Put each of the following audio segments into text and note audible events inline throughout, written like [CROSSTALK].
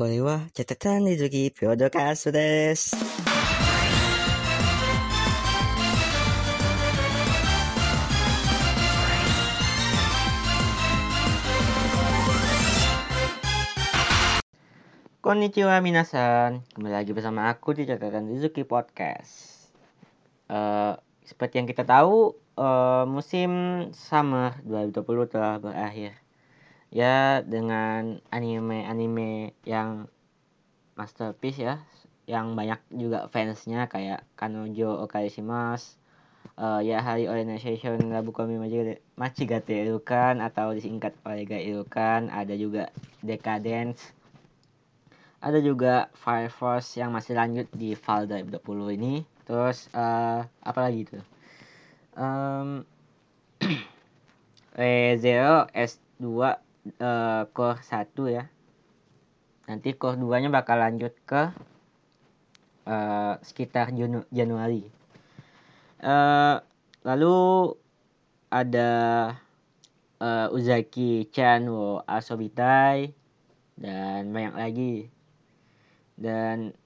これはチャタタンリズキポッドキャストです。Konnichiwa minasan, kembali lagi bersama aku di catatan Rizuki Podcast. Eh, seperti yang kita tahu, eh, musim summer 2020 telah berakhir. Ya, dengan anime-anime yang masterpiece ya, yang banyak juga fansnya kayak Kanojo Okarishimasu, eh, ya Hari Organization Rabukomi Machigate- Irukan atau disingkat Orega Irukan, ada juga Decadence, ada juga Fire Force yang masih lanjut di Val 2020 ini. Terus eh apa lagi tuh? Em [CLEARS THROAT] Zero S2 eh, core 1 ya. Nanti core 2-nya bakal lanjut ke eh, sekitar Janu- Januari. Eh lalu ada eh, Uzaki Chan wo Asobitai dan banyak lagi. Dan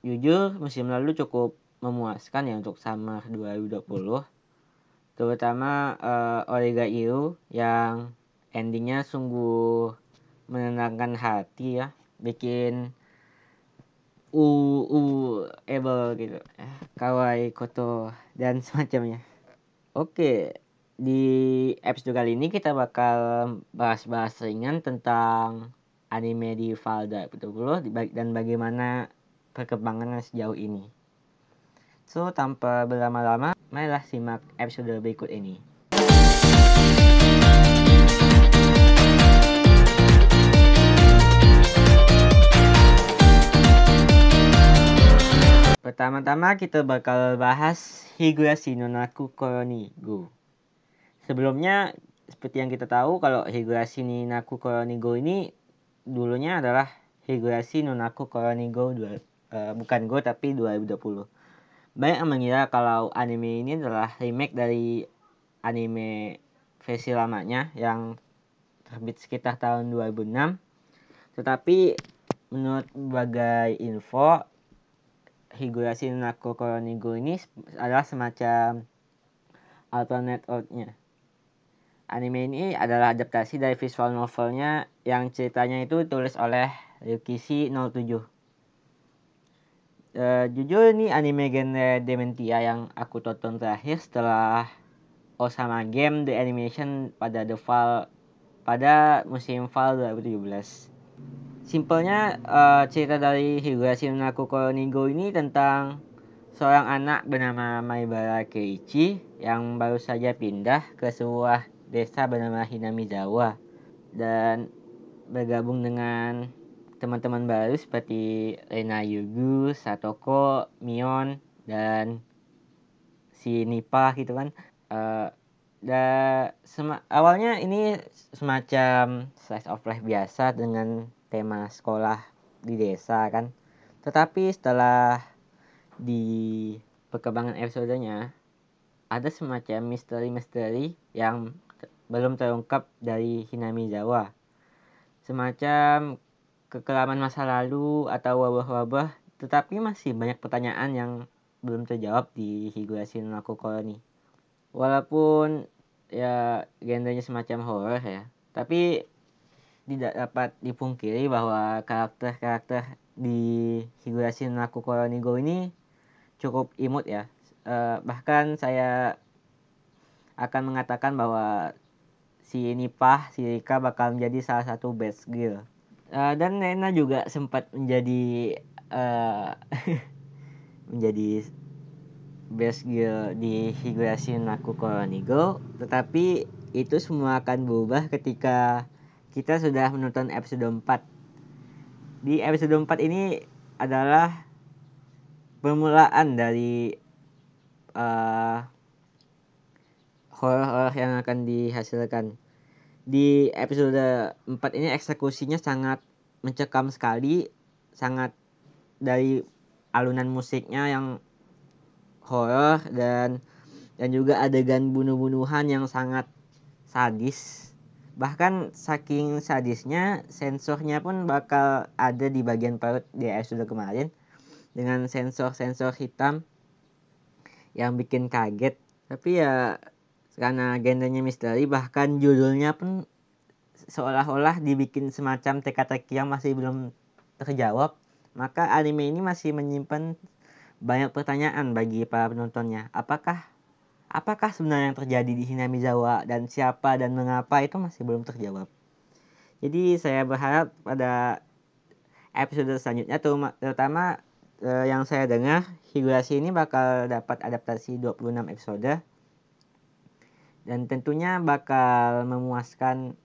jujur musim lalu cukup memuaskan ya untuk summer 2020. Terutama eh, Orega Iru yang endingnya sungguh menenangkan hati ya. Bikin u u able gitu. Kawaii koto dan [LAUGHS] semacamnya. Oke, di episode kali ini kita bakal bahas-bahas ringan tentang anime di Val 2020 di- dan bagaimana perkembangannya sejauh ini. So, tanpa berlama-lama, marilah simak episode berikut ini. Pertama-tama kita bakal bahas Higurashi no Naku Koroni Go. Sebelumnya, seperti yang kita tahu kalau Higurashi ni Naku Koroni Go ini dulunya adalah Higurashi no Naku Koroni Go dua, eh, bukan Go tapi 2020. Banyak yang mengira kalau anime ini adalah remake dari anime versi lamanya yang terbit sekitar tahun 2006. Tetapi menurut berbagai info Higurashi no Naku Koroni Go ini adalah semacam alternate art-nya. Anime ini adalah adaptasi dari visual novelnya yang ceritanya itu ditulis oleh Ryukishi 07. Eh, jujur ini anime genre Dementia yang aku tonton terakhir setelah Osama Game The Animation pada The Fall pada musim Fall 2017. Simpelnya eh, cerita dari Higurashi no Naku Koroni Go ini tentang seorang anak bernama Maibara Keiichi yang baru saja pindah ke sebuah desa bernama Hinamizawa dan bergabung dengan teman-teman baru seperti Rena Yugu, Satoko, Mion dan si Nipa gitu kan. Dan sema- awalnya ini semacam slice of life biasa dengan tema sekolah di desa kan. Tetapi setelah di perkembangan episodenya ada semacam misteri-misteri yang belum terungkap dari Hinamizawa. Semacam kekelaman masa lalu atau wabah-wabah, tetapi masih banyak pertanyaan yang belum terjawab di Higurashi no Naku Koroni. Walaupun ya genrenya semacam horror ya, tapi tidak dapat dipungkiri bahwa karakter-karakter di Higurashi Naku Koroni Go ini cukup imut ya. Eh, bahkan saya akan mengatakan bahwa si Nipah, si Rika bakal menjadi salah satu best girl. Eh, dan Nena juga sempat menjadi eh [LAUGHS] menjadi best girl di Higurashi Naku Koroni Go, tetapi itu semua akan berubah ketika kita sudah menonton episode 4. Di episode 4 ini adalah permulaan dari eh horor-horor yang akan dihasilkan. Di episode 4 ini eksekusinya sangat mencekam sekali, sangat dari alunan musiknya yang horor dan dan juga adegan bunuh-bunuhan yang sangat sadis Bahkan saking sadisnya sensornya pun bakal ada di bagian perut di episode kemarin dengan sensor-sensor hitam yang bikin kaget. Tapi ya karena genrenya misteri bahkan judulnya pun seolah-olah dibikin semacam teka-teki yang masih belum terjawab, maka anime ini masih menyimpan banyak pertanyaan bagi para penontonnya. Apakah apakah sebenarnya yang terjadi di Hinamizawa dan siapa dan mengapa itu masih belum terjawab. Jadi saya berharap pada episode selanjutnya terutama eh, yang saya dengar Higurashi ini bakal dapat adaptasi 26 episode dan tentunya bakal memuaskan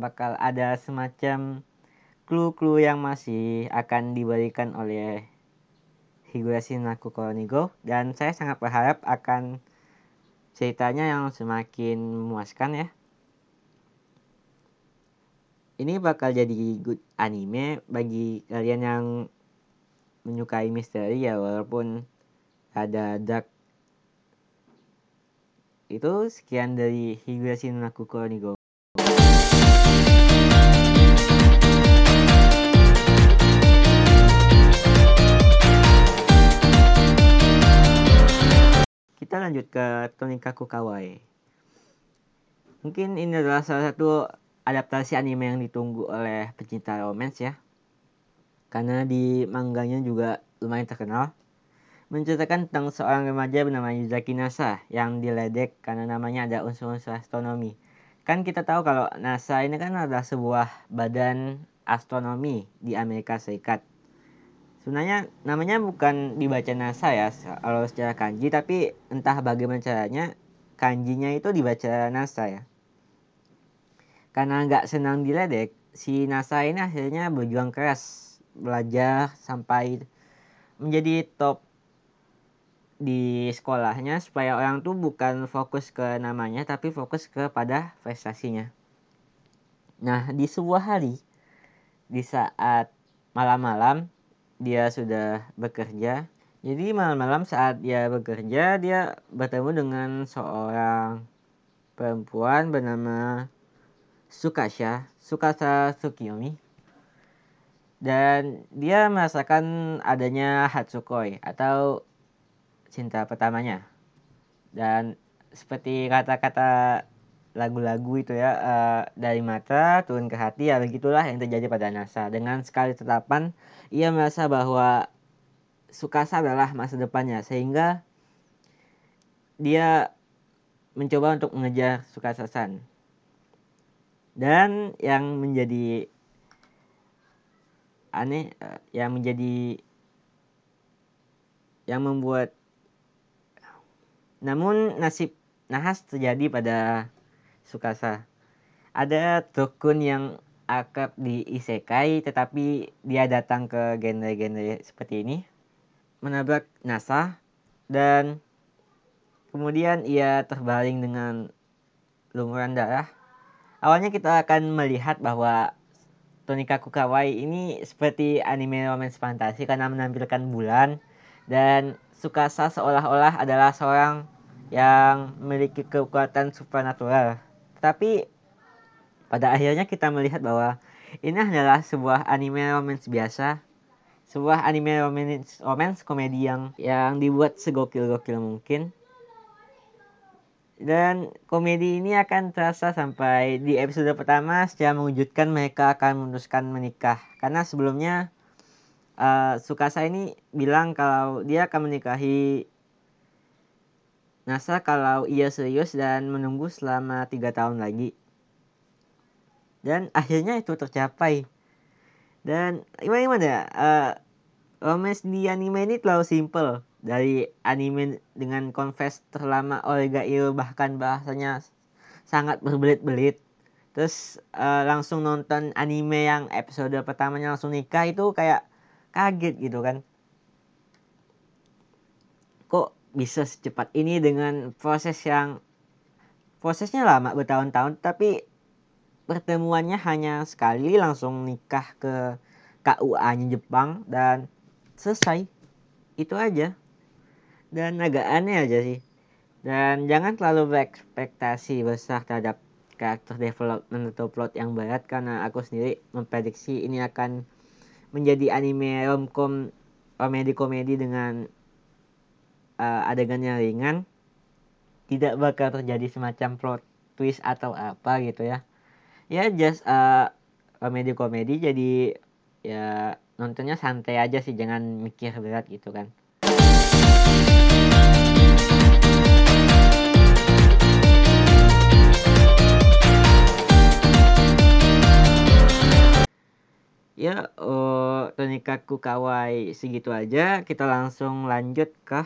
bakal ada semacam clue-clue yang masih akan diberikan oleh Higurashi Naku Koronigo dan saya sangat berharap akan ceritanya yang semakin memuaskan ya. Ini bakal jadi good anime bagi kalian yang menyukai misteri ya walaupun ada dark itu sekian dari Higurashi Naku kita lanjut ke Tonikaku Kawaii. Mungkin ini adalah salah satu adaptasi anime yang ditunggu oleh pecinta romance ya. Karena di mangganya juga lumayan terkenal. Menceritakan tentang seorang remaja bernama Yuzaki Nasa yang diledek karena namanya ada unsur-unsur astronomi. Kan kita tahu kalau NASA ini kan adalah sebuah badan astronomi di Amerika Serikat sebenarnya namanya bukan dibaca NASA ya kalau secara kanji tapi entah bagaimana caranya kanjinya itu dibaca NASA ya karena nggak senang diledek si NASA ini akhirnya berjuang keras belajar sampai menjadi top di sekolahnya supaya orang tuh bukan fokus ke namanya tapi fokus kepada prestasinya. Nah di sebuah hari di saat malam-malam dia sudah bekerja. Jadi malam-malam saat dia bekerja, dia bertemu dengan seorang perempuan bernama Sukasha, Sukasa Tsukiyomi. Dan dia merasakan adanya Hatsukoi atau cinta pertamanya. Dan seperti kata-kata lagu-lagu itu ya uh, dari mata turun ke hati ya begitulah yang terjadi pada Nasa. Dengan sekali tetapan ia merasa bahwa Sukasa adalah masa depannya sehingga dia mencoba untuk mengejar Sukasa-san dan yang menjadi aneh uh, yang menjadi yang membuat namun nasib nahas terjadi pada Sukasa. Ada Tokun yang akrab di isekai tetapi dia datang ke genre-genre seperti ini menabrak NASA dan kemudian ia terbaring dengan lumuran darah. Awalnya kita akan melihat bahwa Tonika Kukawai ini seperti anime romance fantasi karena menampilkan bulan dan Sukasa seolah-olah adalah seorang yang memiliki kekuatan supernatural. Tapi pada akhirnya kita melihat bahwa ini adalah sebuah anime romance biasa, sebuah anime romance, romance komedi yang yang dibuat segokil-gokil mungkin. Dan komedi ini akan terasa sampai di episode pertama secara mengejutkan mereka akan memutuskan menikah. Karena sebelumnya uh, Sukasa ini bilang kalau dia akan menikahi NASA kalau ia serius dan menunggu selama tiga tahun lagi. Dan akhirnya itu tercapai. Dan gimana gimana ya? Uh, romance di anime ini terlalu simple. Dari anime dengan confess terlama Olga Il bahkan bahasanya sangat berbelit-belit. Terus uh, langsung nonton anime yang episode pertamanya langsung nikah itu kayak kaget gitu kan. Kok bisa secepat ini dengan proses yang prosesnya lama bertahun-tahun tapi pertemuannya hanya sekali langsung nikah ke KUA-nya Jepang dan selesai. Itu aja. Dan agak aneh aja sih. Dan jangan terlalu berekspektasi besar terhadap karakter development atau plot yang berat karena aku sendiri memprediksi ini akan menjadi anime romcom komedi-komedi dengan uh, adegan yang ringan tidak bakal terjadi semacam plot twist atau apa gitu ya. Ya just uh, komedi-komedi jadi ya nontonnya santai aja sih jangan mikir berat gitu kan. Ya oh, tonikaku kawai segitu aja. Kita langsung lanjut ke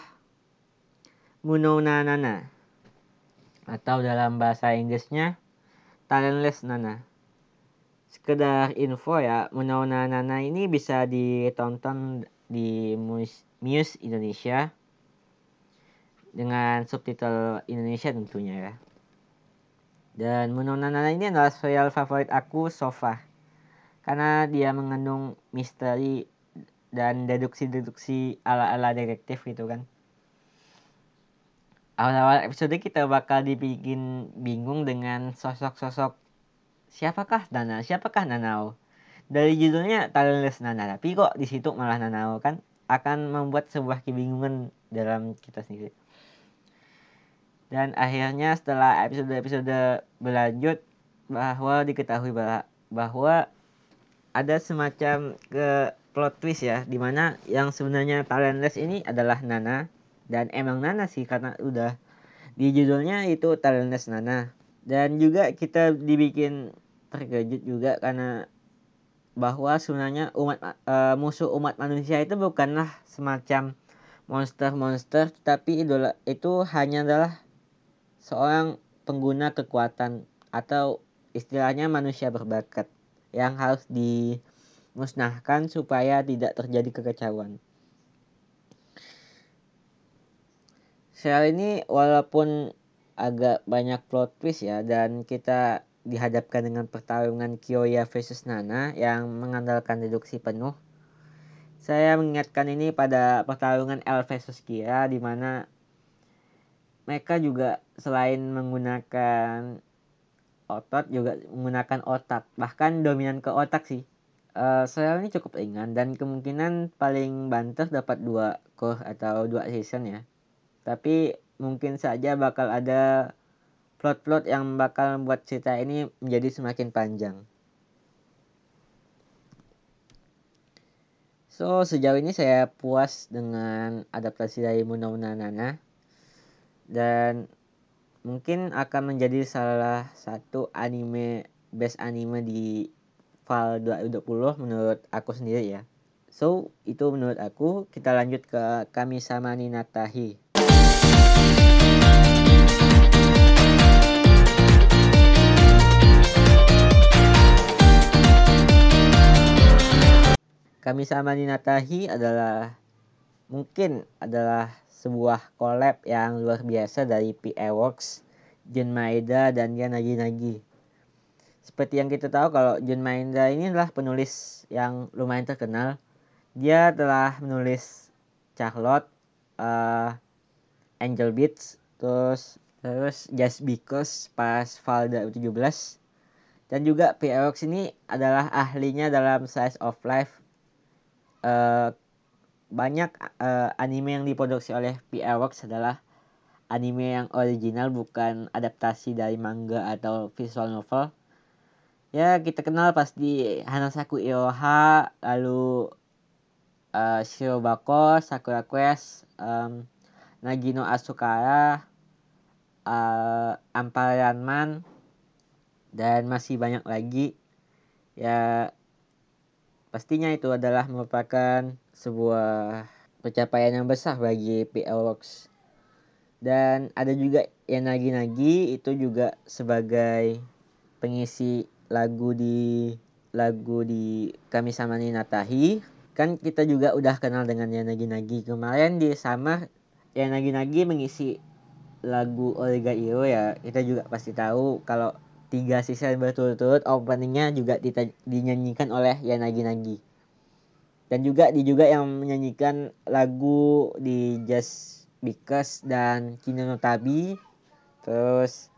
Muno Nana atau dalam bahasa Inggrisnya Talentless Nana. Sekedar info ya Muno Nana ini bisa ditonton di Muse Indonesia. Dengan subtitle Indonesia tentunya ya. Dan Muno Nana ini adalah serial favorit aku so far. Karena dia mengandung misteri dan deduksi-deduksi ala-ala detektif gitu kan awal-awal episode kita bakal dibikin bingung dengan sosok-sosok siapakah Nana siapakah Nanao? Dari judulnya Talentless Nana tapi kok di situ malah Nanao kan akan membuat sebuah kebingungan dalam kita sendiri. Dan akhirnya setelah episode-episode berlanjut bahwa diketahui bahwa, ada semacam ke plot twist ya di mana yang sebenarnya talentless ini adalah Nana dan emang Nana sih karena udah di judulnya itu talentless Nana dan juga kita dibikin terkejut juga karena bahwa sebenarnya umat uh, musuh umat manusia itu bukanlah semacam monster-monster tapi idola itu hanya adalah seorang pengguna kekuatan atau istilahnya manusia berbakat yang harus dimusnahkan supaya tidak terjadi kekacauan. Serial ini walaupun agak banyak plot twist ya dan kita dihadapkan dengan pertarungan Kyoya versus Nana yang mengandalkan deduksi penuh. Saya mengingatkan ini pada pertarungan L versus Kira di mana mereka juga selain menggunakan otot juga menggunakan otak. Bahkan dominan ke otak sih. Uh, serial ini cukup ringan dan kemungkinan paling banter dapat dua core atau dua season ya tapi mungkin saja bakal ada plot-plot yang bakal membuat cerita ini menjadi semakin panjang So sejauh ini saya puas dengan adaptasi dari Munona Nana dan mungkin akan menjadi salah satu anime best anime di Val 2020 menurut aku sendiri ya. So, itu menurut aku. Kita lanjut ke Kami Sama Ninatahi. Kami Sama Ninatahi adalah mungkin adalah sebuah collab yang luar biasa dari PA Works, Jun Maeda dan Yan Nagi Nagi. Seperti yang kita tahu kalau Jun Maeda ini adalah penulis yang lumayan terkenal. Dia telah menulis Charlotte, uh, Angel Beats, terus terus Just Because pas Valda 17 dan juga PA Works ini adalah ahlinya dalam Size of Life uh, banyak uh, anime yang diproduksi oleh PR adalah anime yang original bukan adaptasi dari manga atau visual novel. Ya kita kenal pasti Hanasaku Iroha, lalu uh, Shirobako, Sakura Quest, um, Nagino Asukara, uh, Amparaman, dan masih banyak lagi. Ya pastinya itu adalah merupakan sebuah pencapaian yang besar bagi PL Works. Dan ada juga yang nagi-nagi itu juga sebagai pengisi lagu di lagu di Kami Sama Natahi. Kan kita juga udah kenal dengan yang nagi-nagi kemarin di sama yang nagi-nagi mengisi lagu Olga Iro ya kita juga pasti tahu kalau tiga season berturut-turut openingnya juga dinyanyikan oleh Yanagi Nagi dan juga di juga yang menyanyikan lagu di Just Because dan Kino no Tabi. Terus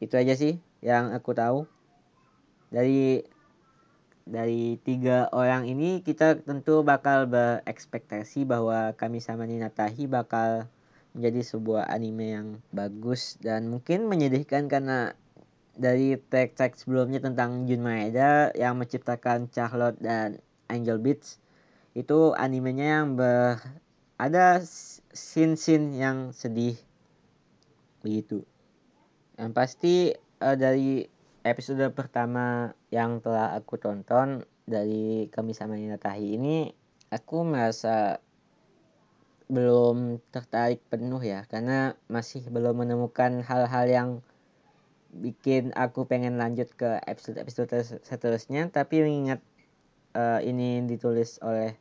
itu aja sih yang aku tahu. Dari dari tiga orang ini kita tentu bakal berekspektasi bahwa kami sama Nina Tahi bakal menjadi sebuah anime yang bagus dan mungkin menyedihkan karena dari teks-teks sebelumnya tentang Jun Maeda yang menciptakan Charlotte dan Angel Beats itu animenya yang ber ada scene-scene yang sedih begitu. Yang pasti uh, dari episode pertama yang telah aku tonton dari kami sama Nina Tahi ini aku merasa belum tertarik penuh ya karena masih belum menemukan hal-hal yang bikin aku pengen lanjut ke episode-episode seterusnya. Tapi mengingat uh, ini ditulis oleh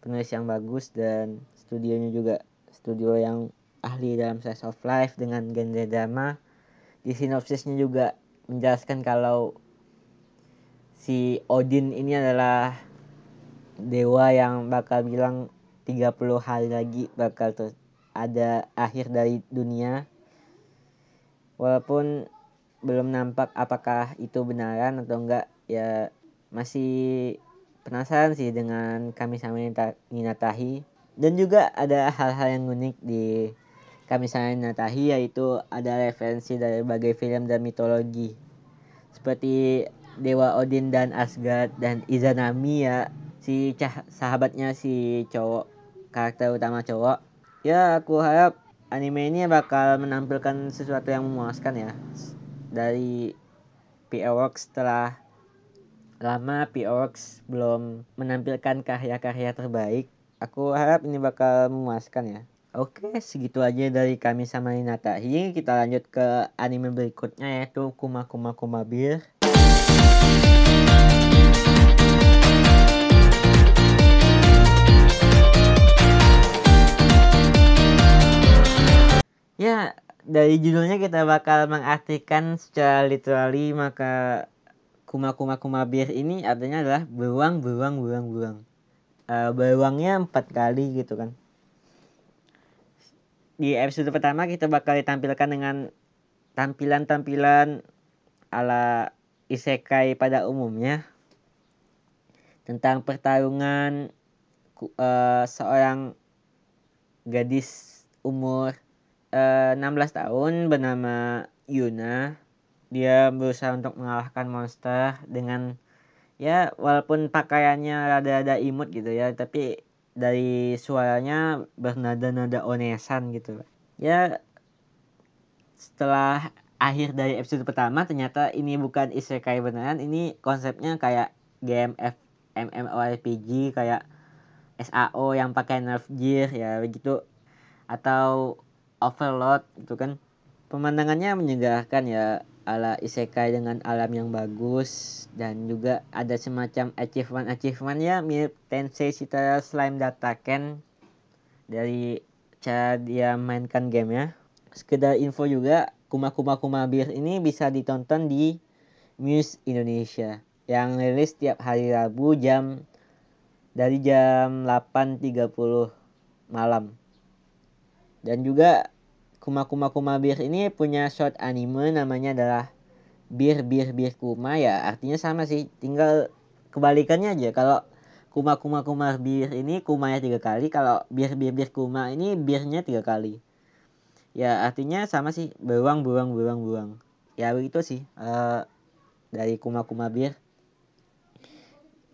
penulis yang bagus dan studionya juga studio yang ahli dalam slice of life dengan genre drama di sinopsisnya juga menjelaskan kalau si Odin ini adalah dewa yang bakal bilang 30 hari lagi bakal terus ada akhir dari dunia. Walaupun belum nampak apakah itu benaran atau enggak ya masih penasaran sih dengan kami sama Nina Tahi dan juga ada hal-hal yang unik di kami sayang Natahi yaitu ada referensi dari berbagai film dan mitologi. Seperti Dewa Odin dan Asgard dan Izanami ya si cah sahabatnya si cowok karakter utama cowok ya aku harap anime ini bakal menampilkan sesuatu yang memuaskan ya dari PL Works setelah lama PL Works belum menampilkan karya-karya terbaik aku harap ini bakal memuaskan ya Oke, segitu aja dari kami sama Hinatahi. Kita lanjut ke anime berikutnya yaitu Kuma Kuma Kuma Bir. Ya, dari judulnya kita bakal mengartikan secara literally maka Kuma Kuma Kuma Bir ini artinya adalah beruang, beruang, beruang, beruang. Uh, beruangnya empat kali gitu kan di episode pertama kita bakal ditampilkan dengan tampilan-tampilan ala isekai pada umumnya tentang pertarungan uh, seorang gadis umur uh, eh, 16 tahun bernama Yuna. Dia berusaha untuk mengalahkan monster dengan ya walaupun pakaiannya rada-rada imut gitu ya, tapi dari suaranya bernada-nada onesan gitu ya setelah akhir dari episode pertama ternyata ini bukan isekai beneran ini konsepnya kayak game F MMORPG kayak SAO yang pakai nerf gear ya begitu atau overload gitu kan pemandangannya menyegarkan ya ala isekai dengan alam yang bagus dan juga ada semacam achievement-achievement ya mirip Tensei Citara Slime Data Ken dari cara dia mainkan game ya. Sekedar info juga Kuma Kuma Kuma Bir ini bisa ditonton di Muse Indonesia yang rilis tiap hari Rabu jam dari jam 8.30 malam. Dan juga Kuma Kuma Kuma Bir ini punya short anime namanya adalah Bir Bir Bir Kuma. Ya artinya sama sih. Tinggal kebalikannya aja. Kalau Kuma Kuma Kuma Bir ini kumanya tiga kali kalau Bir Bir Bir Kuma ini birnya tiga kali. Ya artinya sama sih. Beruang beruang beruang beruang. Ya begitu sih uh, dari Kuma Kuma Bir.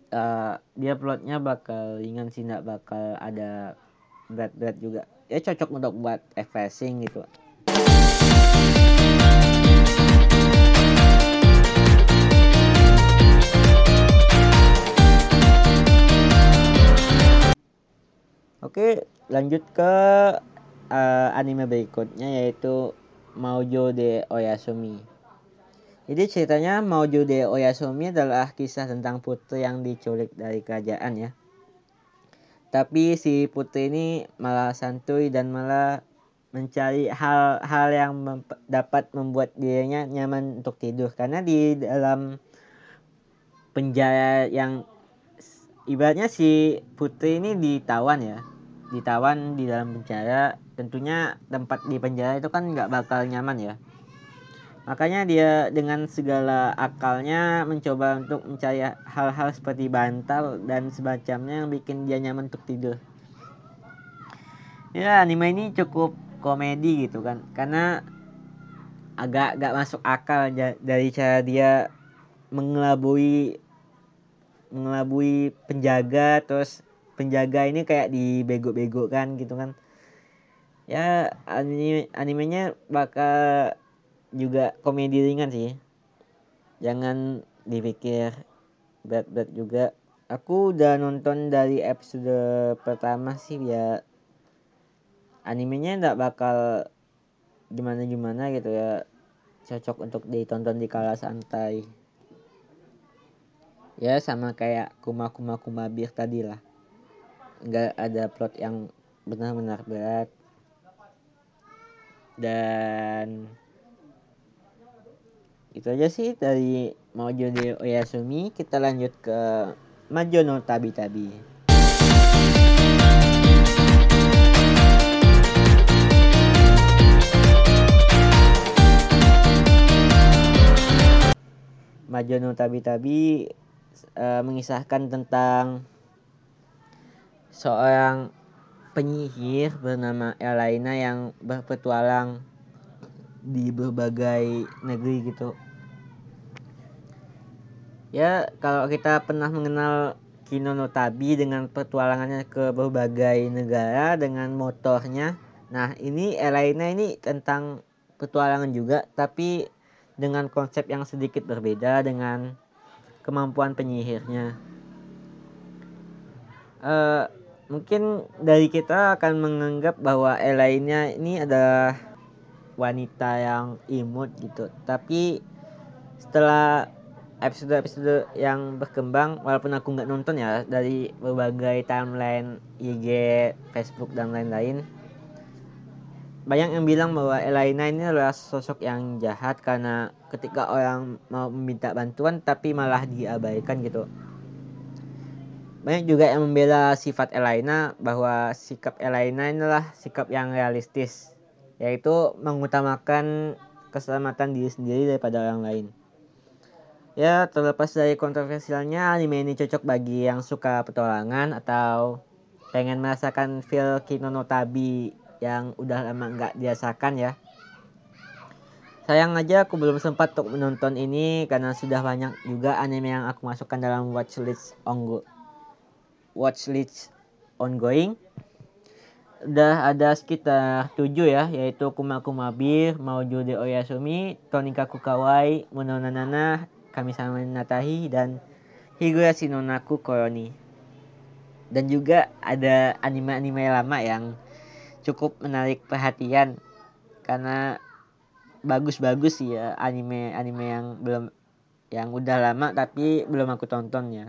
Uh, dia plotnya bakal ringan sih nggak bakal ada berat-berat juga ya cocok untuk buat refreshing gitu Oke, lanjut ke uh, anime berikutnya yaitu Maujo de Oyasumi. Jadi ceritanya Maujo de Oyasumi adalah kisah tentang putri yang diculik dari kerajaan ya. Tapi si putri ini malah santuy dan malah mencari hal-hal yang mem dapat membuat dirinya nyaman untuk tidur. Karena di dalam penjara yang ibaratnya si putri ini ditawan ya. Ditawan di dalam penjara tentunya tempat di penjara itu kan nggak bakal nyaman ya Makanya dia dengan segala akalnya mencoba untuk mencari hal-hal seperti bantal dan semacamnya yang bikin dia nyaman untuk tidur. Ya anime ini cukup komedi gitu kan. Karena agak gak masuk akal dari cara dia mengelabui mengelabui penjaga. Terus penjaga ini kayak dibego-bego kan gitu kan. Ya anime animenya bakal juga komedi ringan sih. Jangan dipikir berat-berat juga. Aku udah nonton dari episode pertama sih ya. Animenya nggak bakal gimana gimana gitu ya. Cocok untuk ditonton di kala santai. Ya sama kayak kuma kuma kuma bir tadi lah. Nggak ada plot yang benar-benar berat. Dan itu aja sih dari mau jadi Oyasumi. Kita lanjut ke Majono Tabi Tabi. Majono Tabi Tabi uh, mengisahkan tentang seorang penyihir bernama Elaina yang berpetualang di berbagai negeri gitu ya kalau kita pernah mengenal Kino no Tabi dengan petualangannya ke berbagai negara dengan motornya. Nah ini Elaina ini tentang petualangan juga tapi dengan konsep yang sedikit berbeda dengan kemampuan penyihirnya. Uh, mungkin dari kita akan menganggap bahwa Elaina ini adalah wanita yang imut gitu. Tapi setelah episode-episode yang berkembang walaupun aku nggak nonton ya dari berbagai timeline IG, Facebook dan lain-lain. Banyak yang bilang bahwa Elena ini adalah sosok yang jahat karena ketika orang mau meminta bantuan tapi malah diabaikan gitu. Banyak juga yang membela sifat Elena bahwa sikap Elena inilah sikap yang realistis yaitu mengutamakan keselamatan diri sendiri daripada orang lain Ya, terlepas dari kontroversialnya, anime ini cocok bagi yang suka petualangan atau pengen merasakan feel Kinono Tabi yang udah lama nggak dirasakan ya. Sayang aja aku belum sempat untuk menonton ini karena sudah banyak juga anime yang aku masukkan dalam watchlist ongo watchlist ongoing. Udah ada sekitar 7 ya, yaitu Kuma Kuma Bir, Maujude Oyasumi, Tonikaku Kawai, Mononanana, kami sama Natahi dan Higurashi no Koroni. Dan juga ada anime-anime lama yang cukup menarik perhatian karena bagus-bagus ya anime-anime yang belum yang udah lama tapi belum aku tonton ya.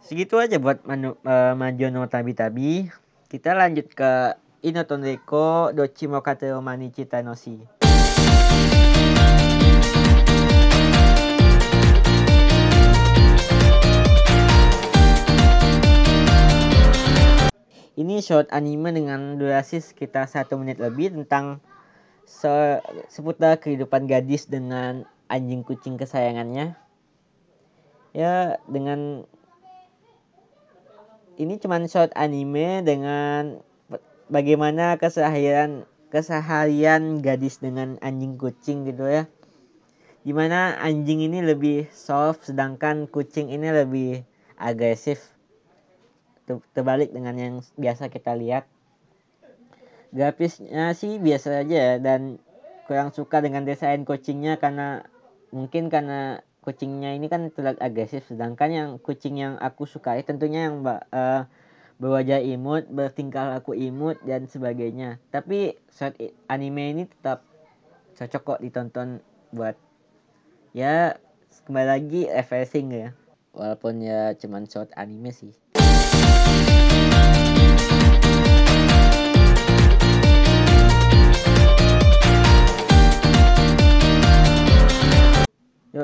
Segitu aja buat manu, uh, Majono Tabi Tabi. Kita lanjut ke Inotonreko Dochimo Katero Mani Chitanoshi. Ini short anime dengan durasi sekitar satu menit lebih tentang se seputar kehidupan gadis dengan anjing kucing kesayangannya. Ya, dengan ini cuman short anime dengan bagaimana keseharian keseharian gadis dengan anjing kucing gitu ya. Di mana anjing ini lebih soft sedangkan kucing ini lebih agresif terbalik dengan yang biasa kita lihat. Grafisnya sih biasa aja dan kurang suka dengan desain kucingnya karena mungkin karena kucingnya ini kan terlihat agresif sedangkan yang kucing yang aku sukai tentunya yang uh, berwajah imut bertingkah laku imut dan sebagainya. Tapi short anime ini tetap cocok kok ditonton buat ya kembali lagi refreshing ya. Walaupun ya cuman short anime sih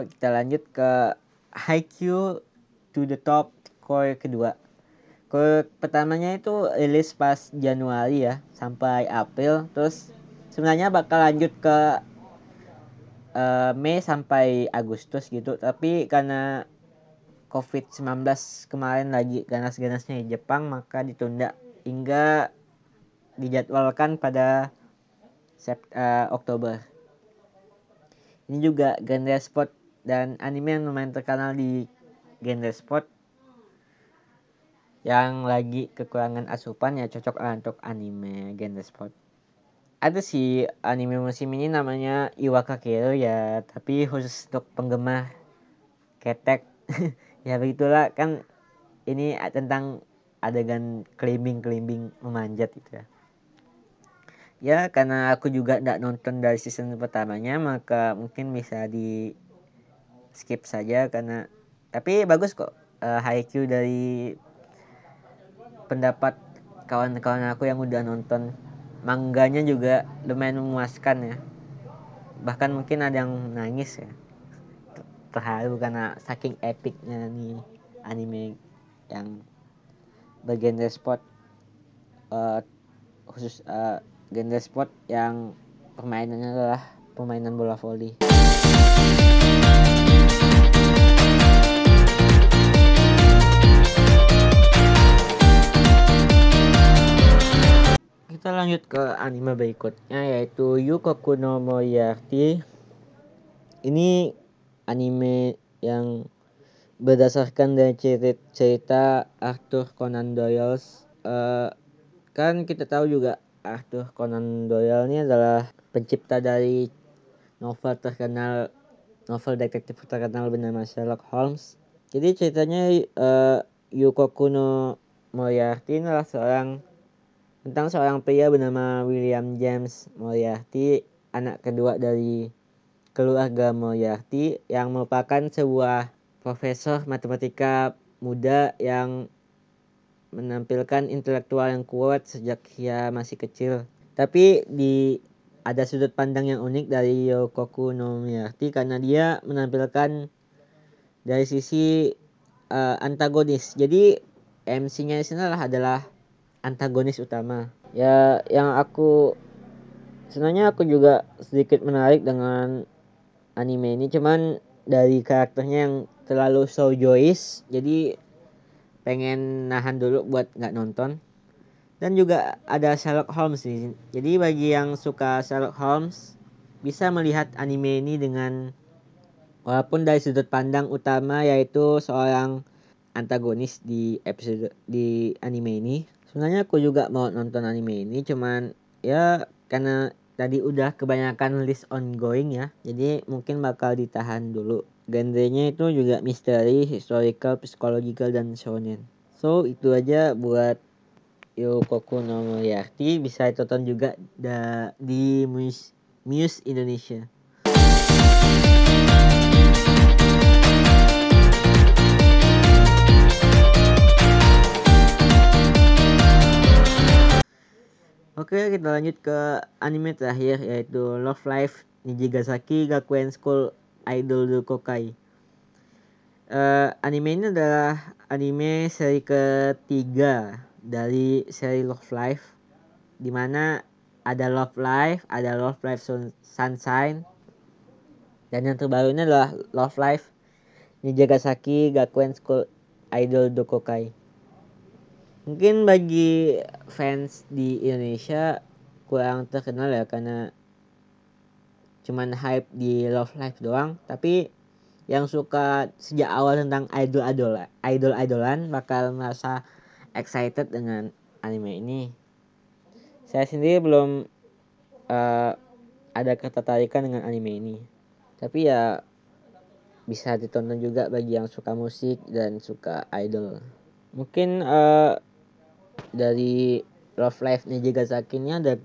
kita lanjut ke Haikyuu to the top core kedua. Core pertamanya itu rilis pas Januari ya sampai April. Terus sebenarnya bakal lanjut ke uh, Mei sampai Agustus gitu tapi karena COVID-19 kemarin lagi ganas-ganasnya di Jepang maka ditunda hingga dijadwalkan pada Sept uh, Oktober. Ini juga genre sport dan anime yang lumayan terkenal di genre sport yang lagi kekurangan asupan ya cocok untuk anime genre sport. Ada sih anime musim ini namanya Iwaka Kero ya tapi khusus untuk penggemar ketek. [LAUGHS] Ya begitulah kan ini tentang adegan climbing-climbing memanjat gitu ya. Ya karena aku juga tidak nonton dari season pertamanya maka mungkin bisa di skip saja karena tapi bagus kok uh, Haikyuu dari pendapat kawan-kawan aku yang udah nonton. Mangganya juga lumayan memuaskan ya. Bahkan mungkin ada yang nangis ya. Terharu karena saking epicnya nih anime yang bergenre sport uh, khusus uh, genre sport yang permainannya adalah permainan bola voli. Kita lanjut ke anime berikutnya yaitu Yukoku no Moyarty. Ini anime yang berdasarkan dari cerita, cerita Arthur Conan Doyle. Uh, kan kita tahu juga Arthur Conan Doyle ini adalah pencipta dari novel terkenal novel detektif terkenal bernama Sherlock Holmes. Jadi ceritanya uh, Yukoku no Moriarty adalah seorang tentang seorang pria bernama William James Moriarty, anak kedua dari keluarga Moriarty yang merupakan sebuah profesor matematika muda yang menampilkan intelektual yang kuat sejak ia masih kecil. Tapi di ada sudut pandang yang unik dari Yokoku no Moriarty karena dia menampilkan dari sisi uh, antagonis. Jadi MC-nya sini adalah antagonis utama. Ya yang aku sebenarnya aku juga sedikit menarik dengan anime ini. Cuman dari karakternya yang terlalu shoujoish jadi pengen nahan dulu buat nggak nonton. Dan juga ada Sherlock Holmes nih jadi bagi yang suka Sherlock Holmes bisa melihat anime ini dengan walaupun dari sudut pandang utama yaitu seorang antagonis di episode di anime ini sebenarnya aku juga mau nonton anime ini cuman ya karena tadi udah kebanyakan list ongoing ya jadi mungkin bakal ditahan dulu. Genrenya itu juga misteri historical psychological dan shonen. So itu aja buat Yokoku no Moriarty. Bisa ditonton juga di Muse, Muse Indonesia Oke, kita lanjut ke anime terakhir yaitu Love Life Nijigasaki Gakuen School Idol Kokai. Uh, anime ini adalah anime seri ketiga dari seri Love Life di mana ada Love Life, ada Love Life Sunshine dan yang terbaru ini adalah Love Life Nijigasaki Gakuen School Idol Dokokai mungkin bagi fans di Indonesia kurang terkenal ya karena cuman hype di Love Life doang. Tapi yang suka sejak awal tentang idol idol idol idolan bakal merasa excited dengan anime ini. Saya sendiri belum uh, ada ketertarikan dengan anime ini. Tapi ya bisa ditonton juga bagi yang suka musik dan suka idol. Mungkin uh, dari Love Life Nijigasaki ini ada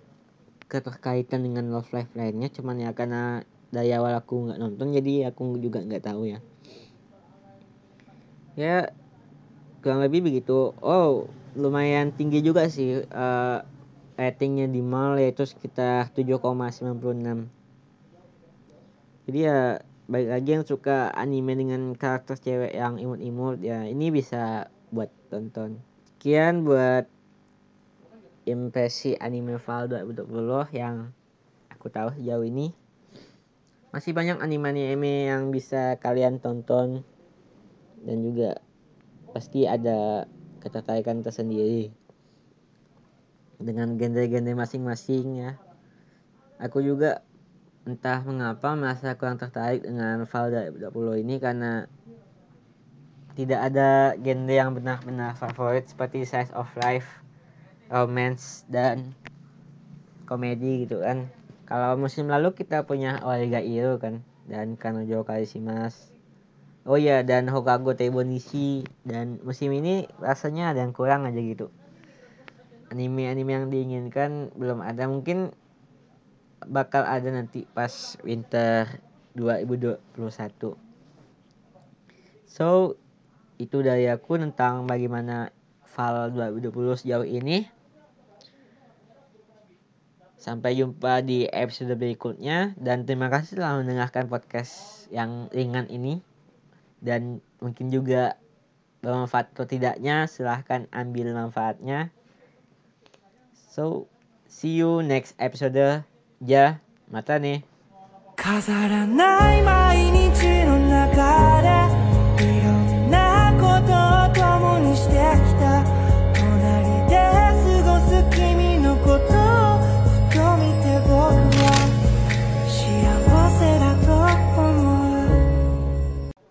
keterkaitan dengan Love Life lainnya cuman ya karena dari awal aku nggak nonton jadi aku juga nggak tahu ya. Ya kurang lebih begitu. Oh lumayan tinggi juga sih uh, ratingnya di mall yaitu sekitar 7,96 jadi ya baik lagi yang suka anime dengan karakter cewek yang imut-imut ya ini bisa buat tonton sekian buat impresi anime Val 2020 yang aku tahu sejauh ini. Masih banyak anime-anime yang bisa kalian tonton. Dan juga pasti ada ketertarikan tersendiri dengan genre-genre masing-masing ya. Aku juga entah mengapa merasa kurang tertarik dengan Valda 20 ini karena tidak ada genre yang benar-benar favorit seperti Size of Life, Romance dan komedi gitu kan kalau musim lalu kita punya Oega Iro kan dan Kanojo Karishimas. Oh iya dan Hokago Teibonishi dan musim ini rasanya ada yang kurang aja gitu. Anime-anime yang diinginkan belum ada mungkin bakal ada nanti pas winter 2021. So itu dari aku tentang bagaimana Val 2020 sejauh ini. Sampai jumpa di episode berikutnya dan terima kasih telah mendengarkan podcast yang ringan ini. Dan mungkin juga bermanfaat atau tidaknya silahkan ambil manfaatnya. So, see you next episode. Ja, mata nih. 飾らない毎日